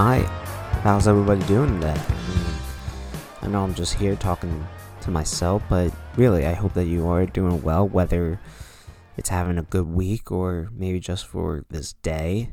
Hi, how's everybody doing today? I, mean, I know I'm just here talking to myself, but really, I hope that you are doing well, whether it's having a good week or maybe just for this day.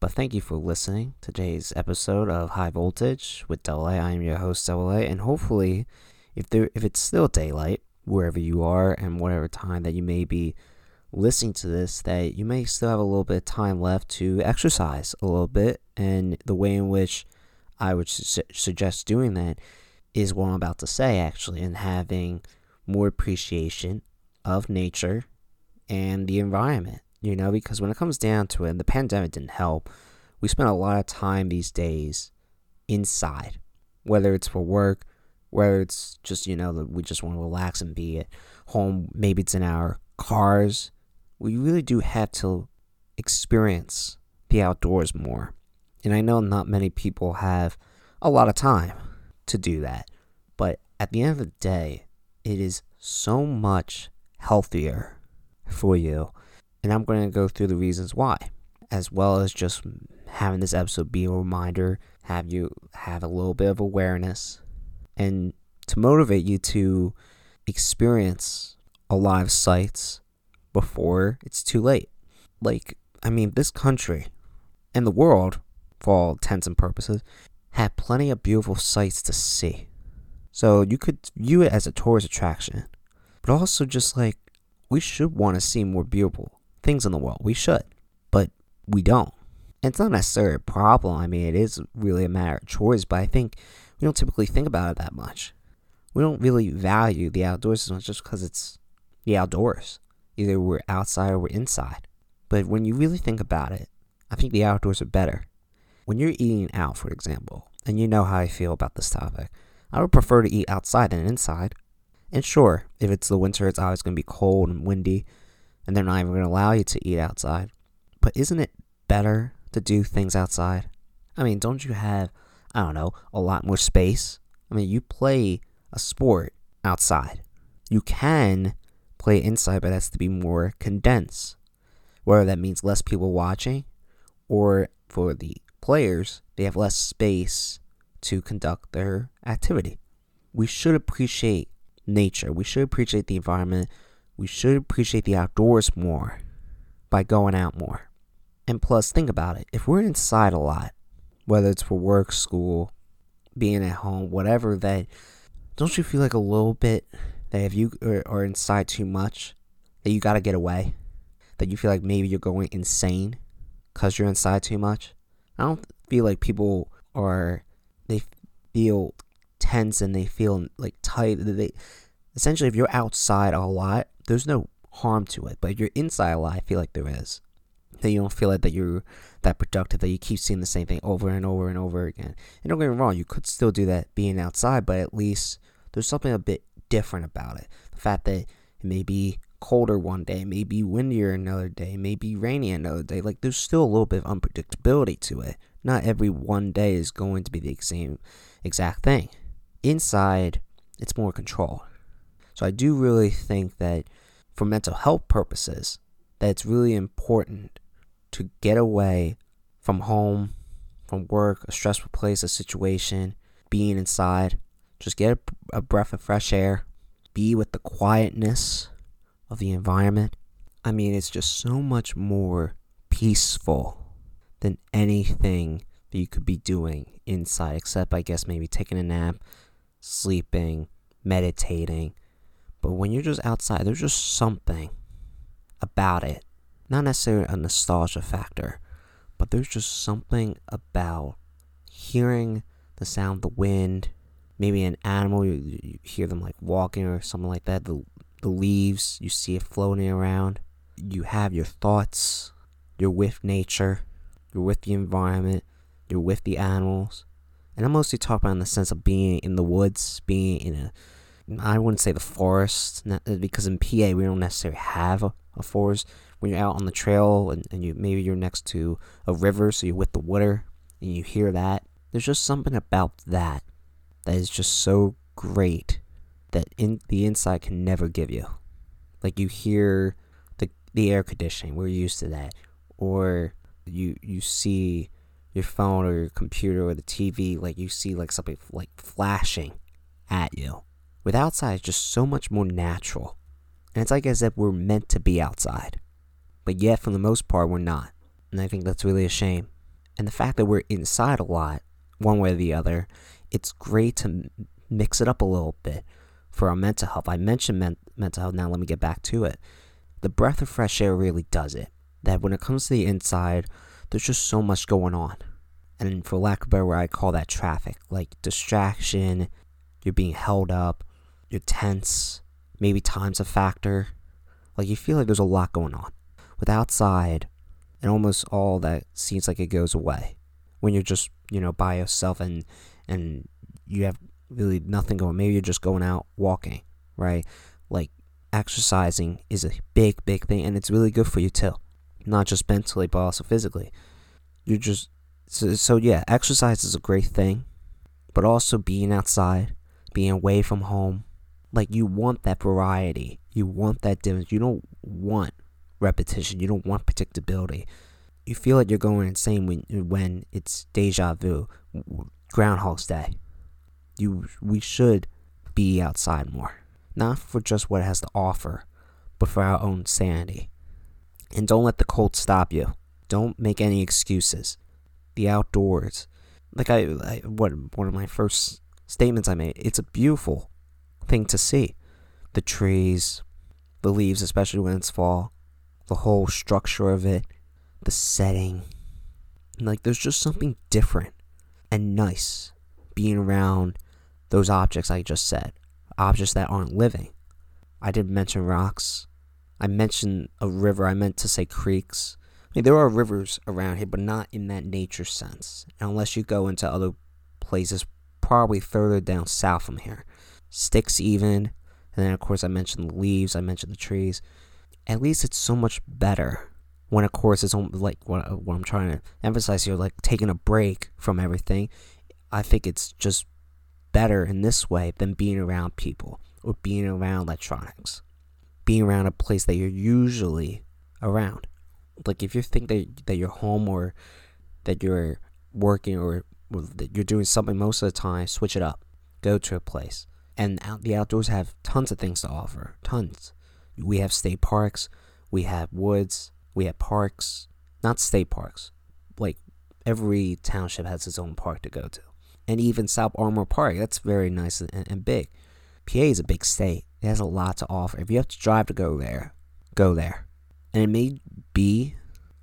But thank you for listening to today's episode of High Voltage with Double A. I am your host, Double A, and hopefully, if there if it's still daylight wherever you are and whatever time that you may be listening to this that you may still have a little bit of time left to exercise a little bit. And the way in which I would su- suggest doing that is what I'm about to say, actually, and having more appreciation of nature and the environment, you know, because when it comes down to it, the pandemic didn't help. We spend a lot of time these days inside, whether it's for work, whether it's just, you know, we just want to relax and be at home. Maybe it's in our cars we really do have to experience the outdoors more. And I know not many people have a lot of time to do that. But at the end of the day, it is so much healthier for you. And I'm going to go through the reasons why, as well as just having this episode be a reminder, have you have a little bit of awareness, and to motivate you to experience a lot of sights before it's too late. Like, I mean, this country and the world, for all intents and purposes, have plenty of beautiful sights to see. So you could view it as a tourist attraction, but also just like we should want to see more beautiful things in the world. We should, but we don't. And it's not necessarily a problem. I mean, it is really a matter of choice, but I think we don't typically think about it that much. We don't really value the outdoors as much just because it's the outdoors. Either we're outside or we're inside. But when you really think about it, I think the outdoors are better. When you're eating out, for example, and you know how I feel about this topic, I would prefer to eat outside than inside. And sure, if it's the winter, it's always going to be cold and windy, and they're not even going to allow you to eat outside. But isn't it better to do things outside? I mean, don't you have, I don't know, a lot more space? I mean, you play a sport outside. You can play inside, but has to be more condensed. Whether that means less people watching, or for the players, they have less space to conduct their activity. We should appreciate nature. We should appreciate the environment. We should appreciate the outdoors more by going out more. And plus, think about it. If we're inside a lot, whether it's for work, school, being at home, whatever, that don't you feel like a little bit that if you are, inside too much, that you gotta get away, that you feel like maybe you're going insane because you're inside too much. I don't feel like people are they feel tense and they feel like tight. They essentially, if you're outside a lot, there's no harm to it. But if you're inside a lot, I feel like there is. That you don't feel like that you're that productive, that you keep seeing the same thing over and over and over again. And don't get me wrong, you could still do that being outside, but at least there's something a bit different about it. The fact that it may be colder one day, may be windier another day, may be rainy another day. Like there's still a little bit of unpredictability to it. Not every one day is going to be the same exact thing. Inside, it's more control. So I do really think that for mental health purposes, that it's really important to get away from home, from work, a stressful place, a situation, being inside, just get a, a breath of fresh air, be with the quietness of the environment. I mean, it's just so much more peaceful than anything that you could be doing inside, except I guess maybe taking a nap, sleeping, meditating. But when you're just outside, there's just something about it. Not necessarily a nostalgia factor, but there's just something about hearing the sound of the wind, maybe an animal you, you hear them like walking or something like that the the leaves you see it floating around. You have your thoughts. You're with nature. You're with the environment. You're with the animals. And i'm mostly talking about in the sense of being in the woods being in a i wouldn't say the forest because in pa we don't necessarily have a, a forest. When you're out on the trail and, and you maybe you're next to a river so you're with the water and you hear that there's just something about that that is just so great that in the inside can never give you. Like you hear the the air conditioning, we're used to that, or you you see your phone or your computer or the TV, like you see like something like flashing at you. With outside, it's just so much more natural. And it's like as if we're meant to be outside. But yet, for the most part, we're not. And I think that's really a shame. And the fact that we're inside a lot, one way or the other, it's great to mix it up a little bit for our mental health. I mentioned men- mental health, now let me get back to it. The breath of fresh air really does it. That when it comes to the inside, there's just so much going on. And for lack of a better word, I call that traffic. Like distraction, you're being held up, you're tense, maybe time's a factor. Like you feel like there's a lot going on. With outside, and almost all that seems like it goes away when you're just you know by yourself and and you have really nothing going. Maybe you're just going out walking, right? Like exercising is a big big thing, and it's really good for you too, not just mentally but also physically. You're just so, so yeah, exercise is a great thing, but also being outside, being away from home, like you want that variety, you want that difference. You don't want repetition. You don't want predictability. You feel like you're going insane when when it's deja vu, Groundhog's Day. You we should be outside more, not for just what it has to offer, but for our own sanity. And don't let the cold stop you. Don't make any excuses. The outdoors, like I, I what one of my first statements I made. It's a beautiful thing to see. The trees, the leaves, especially when it's fall the whole structure of it, the setting. Like, there's just something different and nice being around those objects I just said. Objects that aren't living. I didn't mention rocks. I mentioned a river. I meant to say creeks. I mean, there are rivers around here, but not in that nature sense. And Unless you go into other places, probably further down south from here. Sticks, even. And then, of course, I mentioned the leaves, I mentioned the trees at least it's so much better when of course it's like what, what I'm trying to emphasize here, like taking a break from everything. I think it's just better in this way than being around people or being around electronics, being around a place that you're usually around. Like if you think that that you're home or that you're working or that you're doing something most of the time, switch it up. Go to a place. And out, the outdoors have tons of things to offer. Tons. We have state parks, we have woods, we have parks, not state parks. Like every township has its own park to go to. And even South Armor Park, that's very nice and, and big. PA is a big state. It has a lot to offer. If you have to drive to go there, go there. And it may be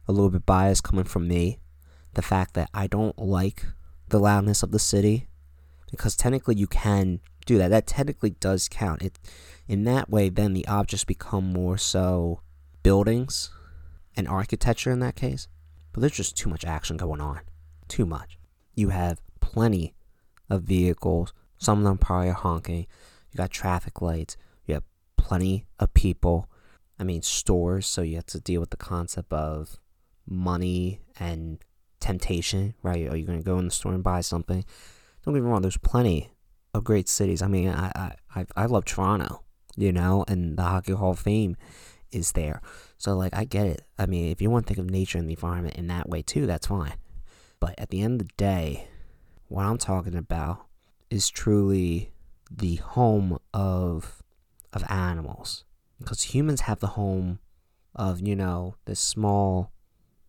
a little bit biased coming from me, the fact that I don't like the loudness of the city, because technically you can do that. That technically does count. It in that way, then the objects become more so buildings and architecture in that case. But there's just too much action going on. Too much. You have plenty of vehicles. Some of them probably are honking. You got traffic lights. You have plenty of people. I mean, stores. So you have to deal with the concept of money and temptation, right? Are you going to go in the store and buy something? Don't get me wrong. There's plenty of great cities. I mean, I I I love Toronto you know, and the Hockey Hall of Fame is there. So, like, I get it. I mean, if you want to think of nature and the environment in that way too, that's fine. But at the end of the day, what I'm talking about is truly the home of of animals because humans have the home of you know this small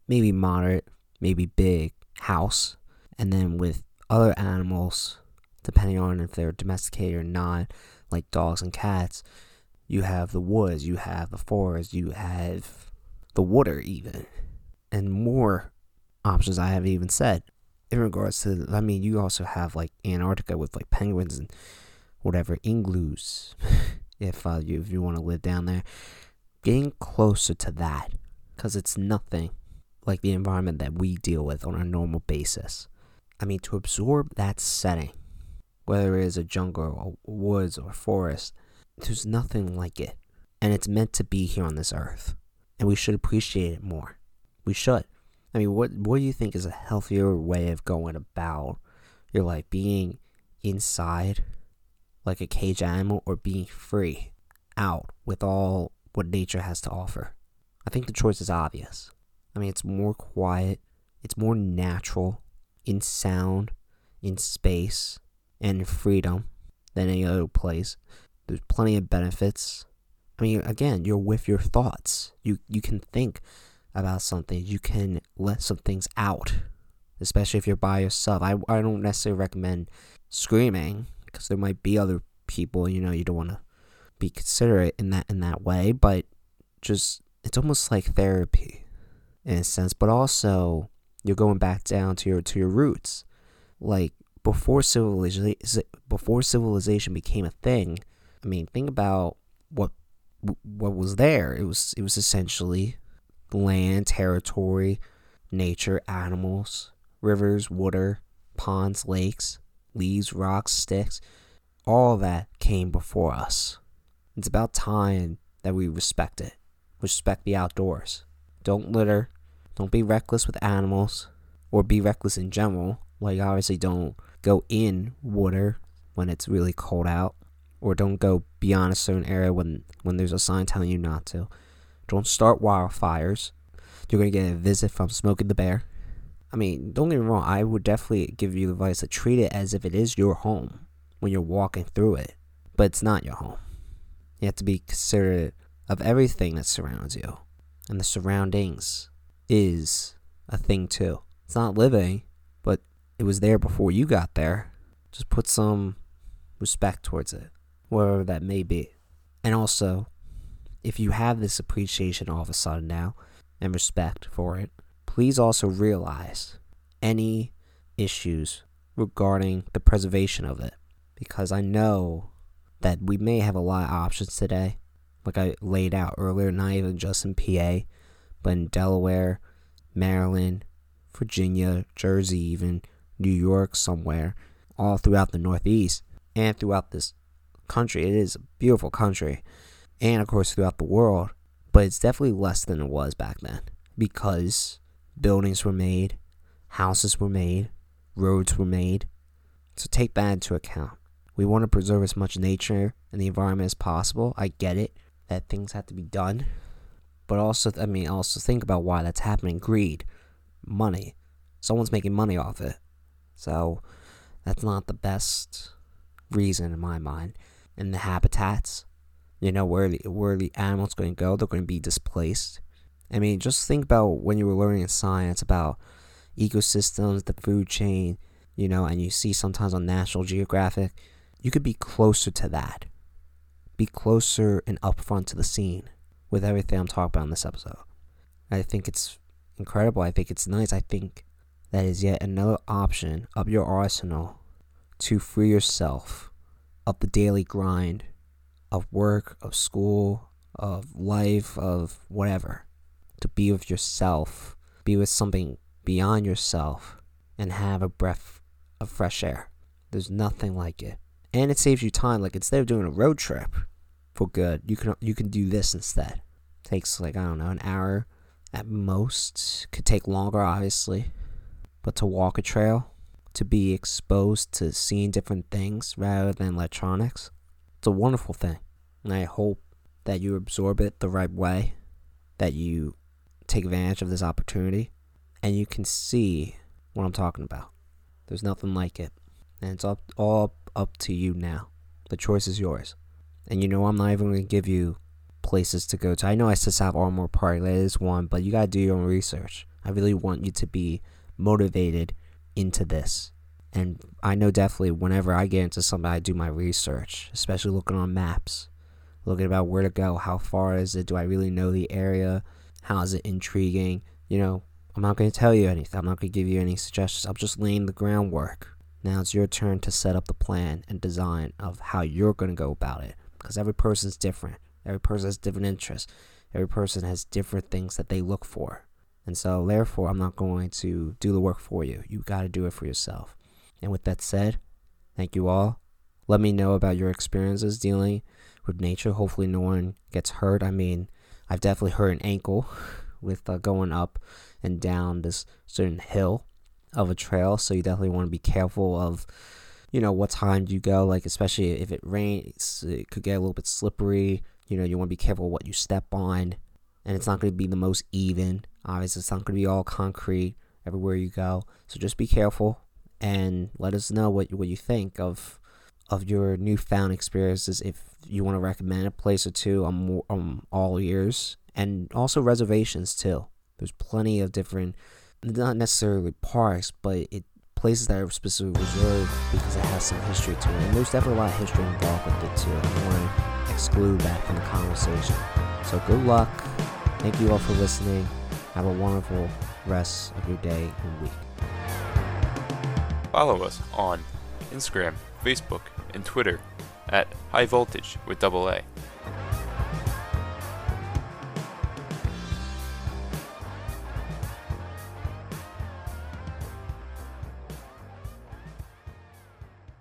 maybe moderate maybe big house and then with other animals depending on if they're domesticated or not like dogs and cats. You have the woods, you have the forest, you have the water, even, and more options I haven't even said. In regards to, I mean, you also have like Antarctica with like penguins and whatever igloos, if uh, you if you want to live down there. Getting closer to that, because it's nothing like the environment that we deal with on a normal basis. I mean, to absorb that setting whether it is a jungle or woods or forest, there's nothing like it. And it's meant to be here on this earth. And we should appreciate it more. We should. I mean, what what do you think is a healthier way of going about your life? Being inside like a cage animal or being free out with all what nature has to offer? I think the choice is obvious. I mean, it's more quiet, it's more natural, in sound, in space, and freedom than any other place. There's plenty of benefits. I mean, again, you're with your thoughts. You you can think about something. You can let some things out, especially if you're by yourself. I I don't necessarily recommend screaming because there might be other people. You know, you don't want to be considerate in that in that way, but just it's almost like therapy in a sense, but also you're going back down to your to your roots. Like before civilization before civilization became a thing, I mean, think about what what was there. It was it was essentially land, territory, nature, animals, rivers, water, ponds, lakes, leaves, rocks, sticks. All that came before us. It's about time that we respect it. Respect the outdoors. Don't litter. Don't be reckless with animals or be reckless in general. Like, obviously, don't go in water when it's really cold out, or don't go beyond a certain area when, when there's a sign telling you not to. Don't start wildfires. You're to get a visit from Smokey the Bear. I mean, don't get me wrong, I would definitely give you advice to treat it as if it is your home when you're walking through it, but it's not your home. You have to be considerate of everything that surrounds you, and the surroundings is a thing too. It's not living, but it was there before you got there. Just put some respect towards it, wherever that may be. And also, if you have this appreciation all of a sudden now and respect for it, please also realize any issues regarding the preservation of it. Because I know that we may have a lot of options today, like I laid out earlier, not even just in PA, but in Delaware, Maryland, Virginia, Jersey, even New York, somewhere, all throughout the Northeast and throughout this country. It is a beautiful country, and of course, throughout the world, but it's definitely less than it was back then because buildings were made, houses were made, roads were made. So take that into account. We want to preserve as much nature and the environment as possible. I get it that things have to be done, but also, I mean, also think about why that's happening. Greed, money. Someone's making money off it. So that's not the best reason in my mind. And the habitats, you know, where the, where the animals going to go, they're going to be displaced. I mean, just think about when you were learning in science about ecosystems, the food chain, you know, and you see sometimes on National Geographic, you could be closer to that. Be closer and upfront to the scene with everything I'm talking about in this episode. I think it's incredible. I think it's nice. I think that is yet another option up your arsenal to free yourself of the daily grind of work, of school, of life, of whatever. To be with yourself, be with something beyond yourself, and have a breath of fresh air. There's nothing like it. And it saves you time. Like instead of doing a road trip for good, you can you can do this instead. takes like I don't know, an hour at most. Could take longer obviously. But to walk a trail, to be exposed to seeing different things rather than electronics, it's a wonderful thing. And I hope that you absorb it the right way, that you take advantage of this opportunity, and you can see what I'm talking about. There's nothing like it. And it's up, all up to you now. The choice is yours. And you know, I'm not even going to give you places to go to. I know I said South Armor Park, that is one, but you got to do your own research. I really want you to be motivated into this. And I know definitely whenever I get into something, I do my research, especially looking on maps, looking about where to go, how far is it, do I really know the area, how is it intriguing. You know, I'm not going to tell you anything, I'm not going to give you any suggestions, I'm just laying the groundwork. Now it's your turn to set up the plan and design of how you're going to go about it because every person's different. Every person has different interests. Every person has different things that they look for. And so, therefore, I'm not going to do the work for you. You got to do it for yourself. And with that said, thank you all. Let me know about your experiences dealing with nature. Hopefully, no one gets hurt. I mean, I've definitely hurt an ankle with uh, going up and down this certain hill of a trail. So, you definitely want to be careful of, you know, what time you go. Like, especially if it rains, it could get a little bit slippery. You know, you want to be careful what you step on. And it's not going to be the most even Obviously, it's not going to be all concrete. everywhere you go. So just be careful and let us know what what you think of of your newfound experiences. If you want to recommend a place or two, I'm, I'm all ears. And also reservations too. There's plenty of different, not necessarily parks, but it places that are specifically reserved because it has some history to it. And there's definitely a lot of history involved with it too. I don't want to exclude that from the conversation. So good luck. Thank you all for listening. Have a wonderful rest of your day and week. Follow us on Instagram, Facebook, and Twitter at High Voltage with double A.